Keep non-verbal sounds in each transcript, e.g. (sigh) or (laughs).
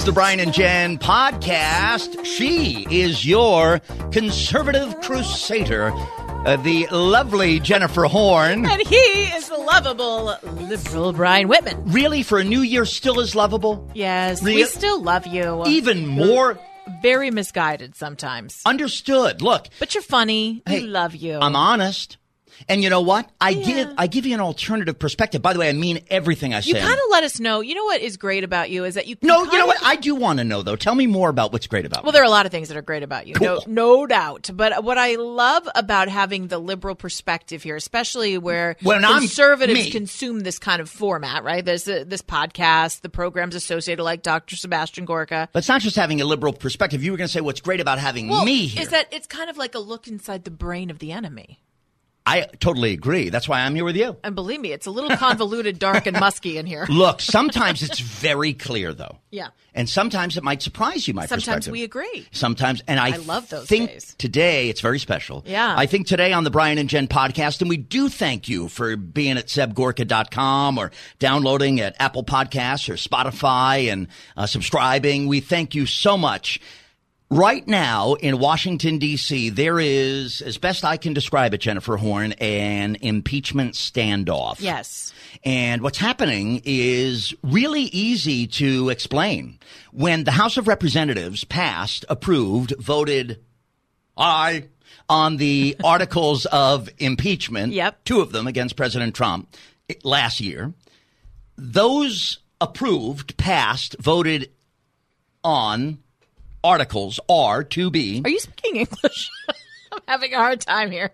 It's the Brian and Jen podcast. She is your conservative crusader, uh, the lovely Jennifer Horn. And he is the lovable liberal Brian Whitman. Really, for a new year, still as lovable? Yes, Real- we still love you. Even more Very misguided sometimes. understood. Look, But you're funny. Hey, we love you. I'm honest. And you know what? I give I give you an alternative perspective. By the way, I mean everything I say. you kind of let us know. You know what is great about you is that you. no, you know what? I do want to know though. Tell me more about what's great about. You. Well, me. there are a lot of things that are great about you, Cool. no, no doubt. But what I love about having the liberal perspective here, especially where When I'm conservatives consume this kind of format, right? There's uh, this podcast, the programs associated like Dr. Sebastian Gorka. But it's not just having a liberal perspective. You were going to say what's great about having Well, me here. is that it's kind of like a look inside the brain of the enemy. I totally agree. That's why I'm here with you. And believe me, it's a little convoluted, dark, and musky in here. Look, sometimes it's very clear though. Yeah. And sometimes it might surprise you, my Sometimes we agree. Sometimes, and I, I love those think days. today it's very special. Yeah. I think today on the Brian and Jen podcast, and we do thank you for being at sebgorka.com or downloading at Apple Podcasts or Spotify and uh, subscribing. We thank you so much. Right now in Washington, D.C., there is, as best I can describe it, Jennifer Horn, an impeachment standoff. Yes. And what's happening is really easy to explain. When the House of Representatives passed, approved, voted aye on the (laughs) articles of impeachment, Yep. two of them against President Trump eh, last year, those approved, passed, voted on articles are to be Are you speaking English? (laughs) I'm having a hard time here.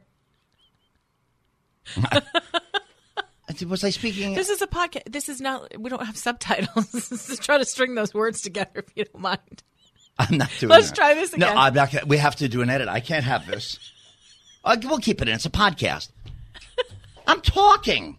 was I speaking This is a podcast. This is not. We don't have subtitles. (laughs) Just try to string those words together if you don't mind. I'm not doing Let's that. try this again. No, I'm not. gonna- We have to do an edit. I can't have this. Uh, we'll keep it in. It's a podcast. (laughs) I'm talking.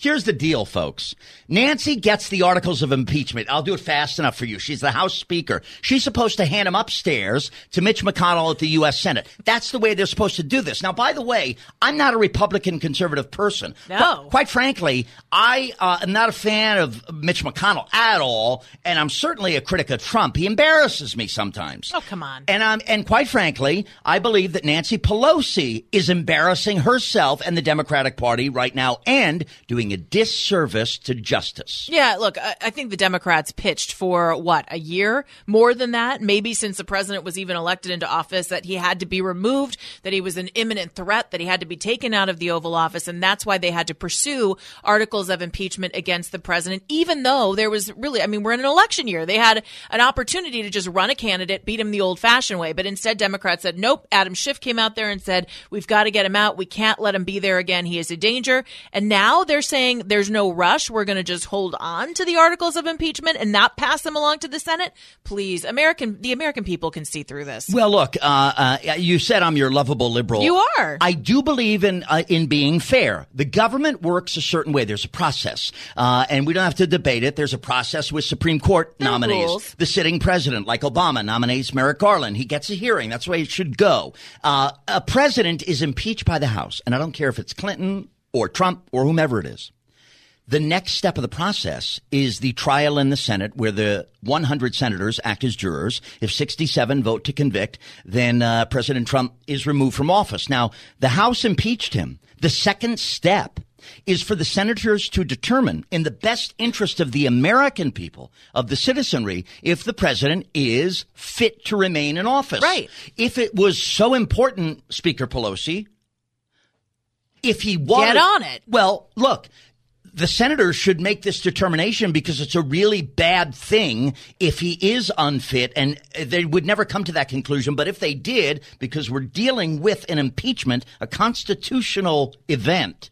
Here's the deal, folks. Nancy gets the articles of impeachment. I'll do it fast enough for you. She's the House Speaker. She's supposed to hand them upstairs to Mitch McConnell at the U.S. Senate. That's the way they're supposed to do this. Now, by the way, I'm not a Republican conservative person. No. But quite frankly, I uh, am not a fan of Mitch McConnell at all, and I'm certainly a critic of Trump. He embarrasses me sometimes. Oh, come on. And um, and quite frankly, I believe that Nancy Pelosi is embarrassing herself and the Democratic Party right now, and doing a disservice to justice. Yeah, look, I, I think the Democrats pitched for what a year, more than that, maybe since the president was even elected into office, that he had to be removed, that he was an imminent threat, that he had to be taken out of the Oval Office, and that's why they had to pursue articles of impeachment against the president, even though there was really, I mean, we're in an election year. They had an opportunity to just run a candidate, beat him the old-fashioned way, but instead, Democrats said, "Nope." Adam Schiff came out there and said, "We've got to get him out. We can't let him be there again. He is a danger." And now they're saying there's no rush. We're going to just hold on to the articles of impeachment and not pass them along to the Senate. Please, American, the American people can see through this. Well, look, uh, uh, you said I'm your lovable liberal. You are. I do believe in uh, in being fair. The government works a certain way. There's a process, uh, and we don't have to debate it. There's a process with Supreme Court are nominees. rules. The sitting president, like Obama, nominates Merrick Garland. He gets a hearing. That's the way it should go. Uh, a president is impeached by the House, and I don't care if it's Clinton or Trump or whomever it is. The next step of the process is the trial in the Senate where the 100 senators act as jurors. If 67 vote to convict, then uh, President Trump is removed from office. Now, the House impeached him. The second step is for the senators to determine in the best interest of the American people, of the citizenry, if the president is fit to remain in office. Right. If it was so important, Speaker Pelosi, if he was Get on it. Well, look, the senators should make this determination because it's a really bad thing if he is unfit and they would never come to that conclusion. But if they did, because we're dealing with an impeachment, a constitutional event,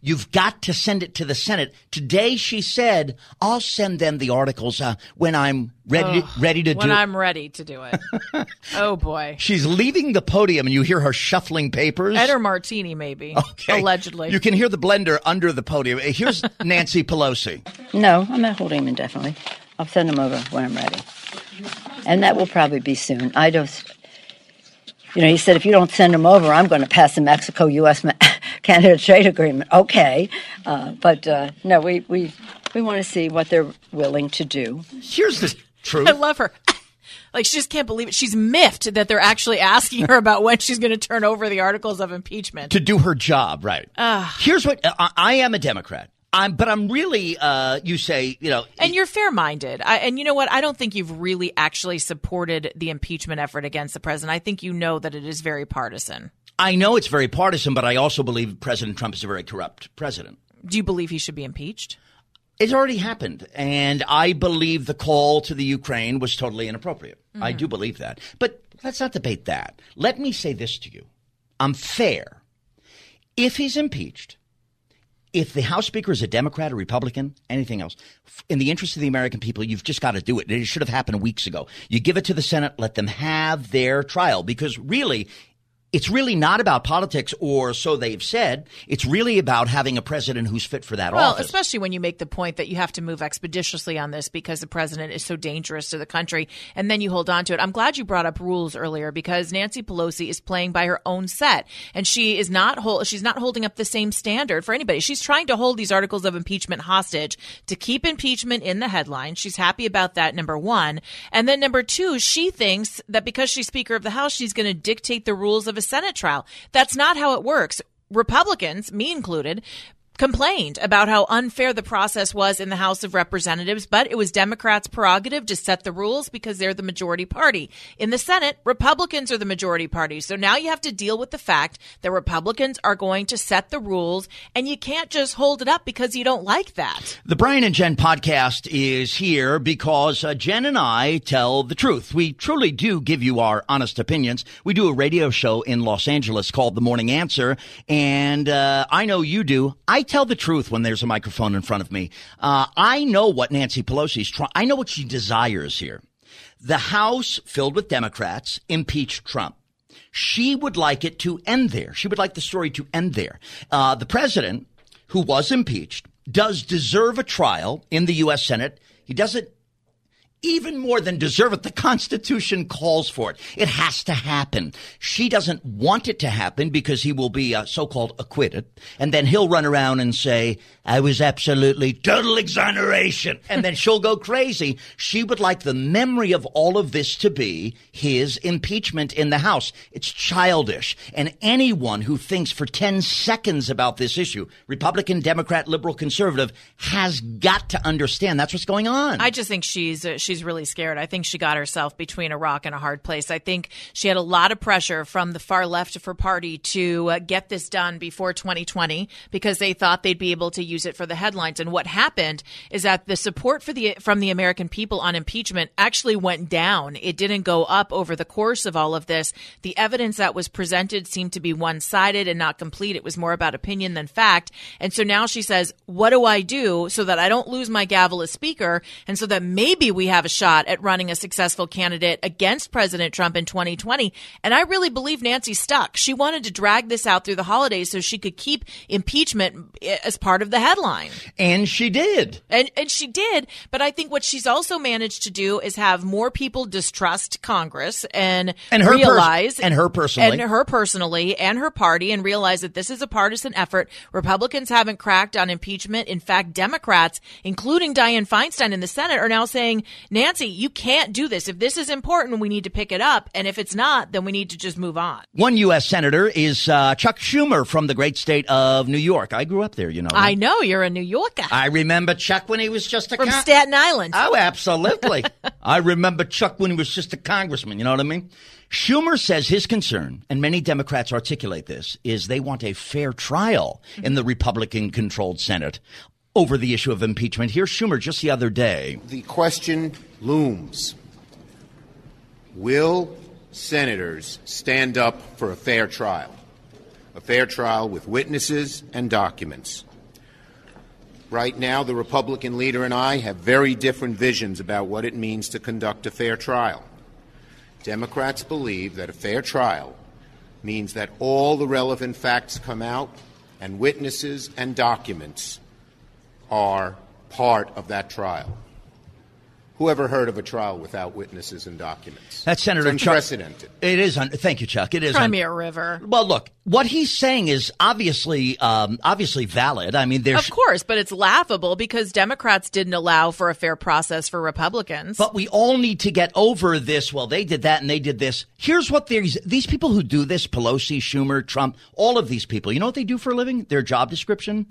You've got to send it to the Senate. Today she said, I'll send them the articles uh, when I'm ready, ready to when do it. When I'm ready to do it. (laughs) oh boy. She's leaving the podium and you hear her shuffling papers. Ed or Martini, maybe. Okay. Allegedly. You can hear the blender under the podium. Here's (laughs) Nancy Pelosi. No, I'm not holding him indefinitely. I'll send him over when I'm ready. And that will probably be soon. I just, you know, he said, if you don't send him over, I'm going to pass the Mexico U.S. (laughs) Ma- Canada trade agreement. Okay. Uh, but uh, no, we, we, we want to see what they're willing to do. Here's the True. I love her. (laughs) Like she just can't believe it. She's miffed that they're actually asking her about when she's going to turn over the articles of impeachment to do her job. Right. Here's what I, I am a Democrat. I'm, but I'm really, uh, you say, you know, and you're fair-minded. And you know what? I don't think you've really actually supported the impeachment effort against the president. I think you know that it is very partisan. I know it's very partisan, but I also believe President Trump is a very corrupt president. Do you believe he should be impeached? It's already happened, and I believe the call to the Ukraine was totally inappropriate. Mm-hmm. I do believe that. But let's not debate that. Let me say this to you. I'm fair. If he's impeached, if the House Speaker is a Democrat or Republican, anything else, in the interest of the American people, you've just got to do it. It should have happened weeks ago. You give it to the Senate, let them have their trial, because really, it's really not about politics, or so they've said. It's really about having a president who's fit for that well, office. especially when you make the point that you have to move expeditiously on this because the president is so dangerous to the country, and then you hold on to it. I'm glad you brought up rules earlier because Nancy Pelosi is playing by her own set, and she is not hold, she's not holding up the same standard for anybody. She's trying to hold these articles of impeachment hostage to keep impeachment in the headline. She's happy about that. Number one, and then number two, she thinks that because she's Speaker of the House, she's going to dictate the rules of a Senate trial. That's not how it works. Republicans, me included, complained about how unfair the process was in the House of Representatives, but it was Democrats' prerogative to set the rules because they're the majority party. In the Senate, Republicans are the majority party. So now you have to deal with the fact that Republicans are going to set the rules and you can't just hold it up because you don't like that. The Brian and Jen podcast is here because uh, Jen and I tell the truth. We truly do give you our honest opinions. We do a radio show in Los Angeles called The Morning Answer, and uh, I know you do. I tell the truth when there's a microphone in front of me. Uh, I know what Nancy Pelosi's trying. I know what she desires here. The House, filled with Democrats, impeached Trump. She would like it to end there. She would like the story to end there. Uh, the president, who was impeached, does deserve a trial in the U.S. Senate. He doesn't even more than deserve it. The Constitution calls for it. It has to happen. She doesn't want it to happen because he will be uh, so-called acquitted. And then he'll run around and say, I was absolutely total exoneration. (laughs) And then she'll go crazy. She would like the memory of all of this to be his impeachment in the House. It's childish. And anyone who thinks for 10 seconds about this issue, Republican, Democrat, liberal, conservative, has got to understand that's what's going on. I just think she's, uh, she's really scared. I think she got herself between a rock and a hard place. I think she had a lot of pressure from the far left of her party to uh, get this done before 2020 because they thought they'd be able to use it for the headlines. And what happened is that the support for the from the American people on impeachment actually went down. It didn't go up over the course of all of this. The evidence that was presented seemed to be one-sided and not complete. It was more about opinion than fact. And so now she says, "What do I do so that I don't lose my gavel as speaker and so that maybe we have have a shot at running a successful candidate against President Trump in 2020. And I really believe Nancy stuck. She wanted to drag this out through the holidays so she could keep impeachment eh, as part of the headline. And she did. And, and she did. But I think what she's also managed to do is have more people distrust Congress and, and her realize pers- and her personally and her personally and her party and realize that this is a partisan effort. Republicans haven't cracked on impeachment. In fact, Democrats, including Dianne Feinstein in the Senate, are now saying Nancy, you can't do this. If this is important, we need to pick it up. And if it's not, then we need to just move on. One U.S. Senator is uh, Chuck Schumer from the great state of New York. I grew up there, you know. I know. You're a New Yorker. I remember Chuck when he was just a From con- Staten Island. Oh, absolutely. (laughs) I remember Chuck when he was just a congressman. You know what I mean? Schumer says his concern, and many Democrats articulate this, is they want a fair trial in the Republican controlled Senate over the issue of impeachment. Here's Schumer just the other day. The question looms Will senators stand up for a fair trial? A fair trial with witnesses and documents. Right now, the Republican leader and I have very different visions about what it means to conduct a fair trial. Democrats believe that a fair trial means that all the relevant facts come out and witnesses and documents are part of that trial. Who ever heard of a trial without witnesses and documents? That's Senator it's Chuck. unprecedented. It is. Un- thank you, Chuck. It is. Cry un- river. well, look, what he's saying is obviously, um, obviously valid. I mean, there's. Of course, but it's laughable because Democrats didn't allow for a fair process for Republicans. But we all need to get over this. Well, they did that and they did this. Here's what these these people who do this: Pelosi, Schumer, Trump, all of these people. You know what they do for a living? Their job description: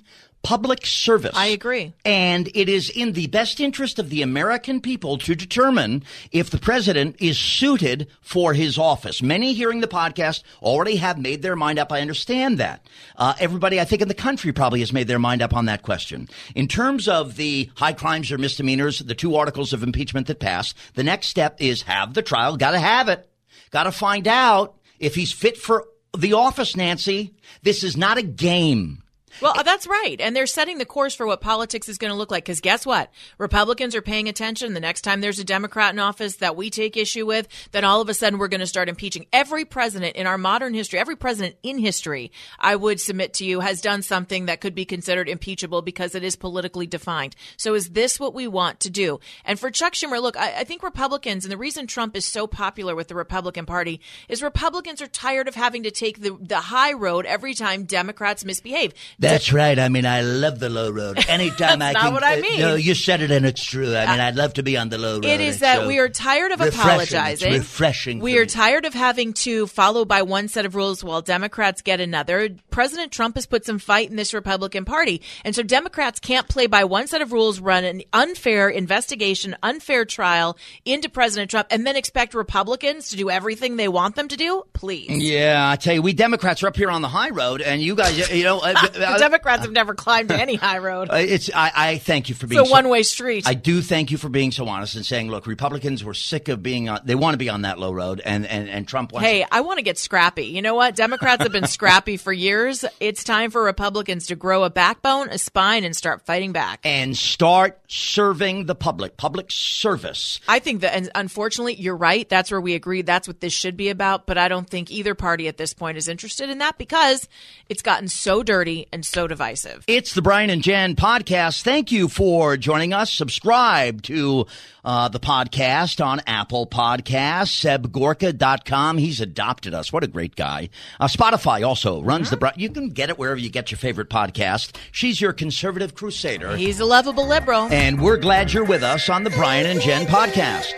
public service. I agree. And it is in the best interest of the American people to determine if the president is suited for his office. Many hearing the podcast already have made their mind up. I understand that. Uh, everybody, I think, in the country probably has made their mind up on that question. In terms of the high crimes or misdemeanors, the two articles of impeachment that passed, the next step is have the trial. Got to have it. Got to find out if he's fit for the office, Nancy. This is not a game. Well, uh, that's right. And they're setting the course for what politics is going to look like. Because guess what? Republicans are paying attention. The next time there's a Democrat in office that we take issue with, then all of a sudden we're going to start impeaching. Every president in our modern history, every president in history, I would submit to you, has done something that could be considered impeachable because it is politically defined. So is this what we want to do? And for Chuck Schumer, look, I, I think Republicans, and the reason Trump is so popular with the Republican Party is Republicans are tired of having to take the, the high road every time Democrats misbehave. That's right. I mean, I love the low road. (laughs) Anytime I That's can. not what I uh, mean. no, you said it and it's true. I mean, I'd love to be on the low road. It is that so we are tired of refreshing. apologizing. It's refreshing. We are me. tired of having to follow by one set of rules while Democrats get another. President Trump has put some fight in this Republican Party. And so Democrats can't play by one set of rules, run an unfair investigation, unfair trial into President Trump, and then expect Republicans to do everything they want them to do? Please. Yeah, I tell you, we Democrats are up here on the high road, and you guys, you know, (laughs) uh, The Democrats have never climbed any (laughs) high road. uh, it's. I, I thank you for being It's a so- one way street. I do thank you for being so honest and saying, look, Republicans were sick of being on. They want to be on that low road, and and, and Trump wants. Hey, I want to get scrappy. You know what? Democrats have been (laughs) scrappy for years. It's time for Republicans to grow a backbone, a spine, and start fighting back. and start serving the public, public service. I think that, and unfortunately, you're right. That's where we agree. That's what this should be about. But I don't think either party at this point is interested in that because it's gotten so dirty and so divisive. It's the Brian and Jen podcast. Thank you for joining us. Subscribe to uh, the podcast on Apple Podcasts, sebgorka.com. He's adopted us. What a great guy. Uh, Spotify also runs the, Bri- you can get it wherever you get your favorite podcast. She's your conservative crusader. He's a lovable liberal. And we're glad you're with us on the Brian and Jen podcast.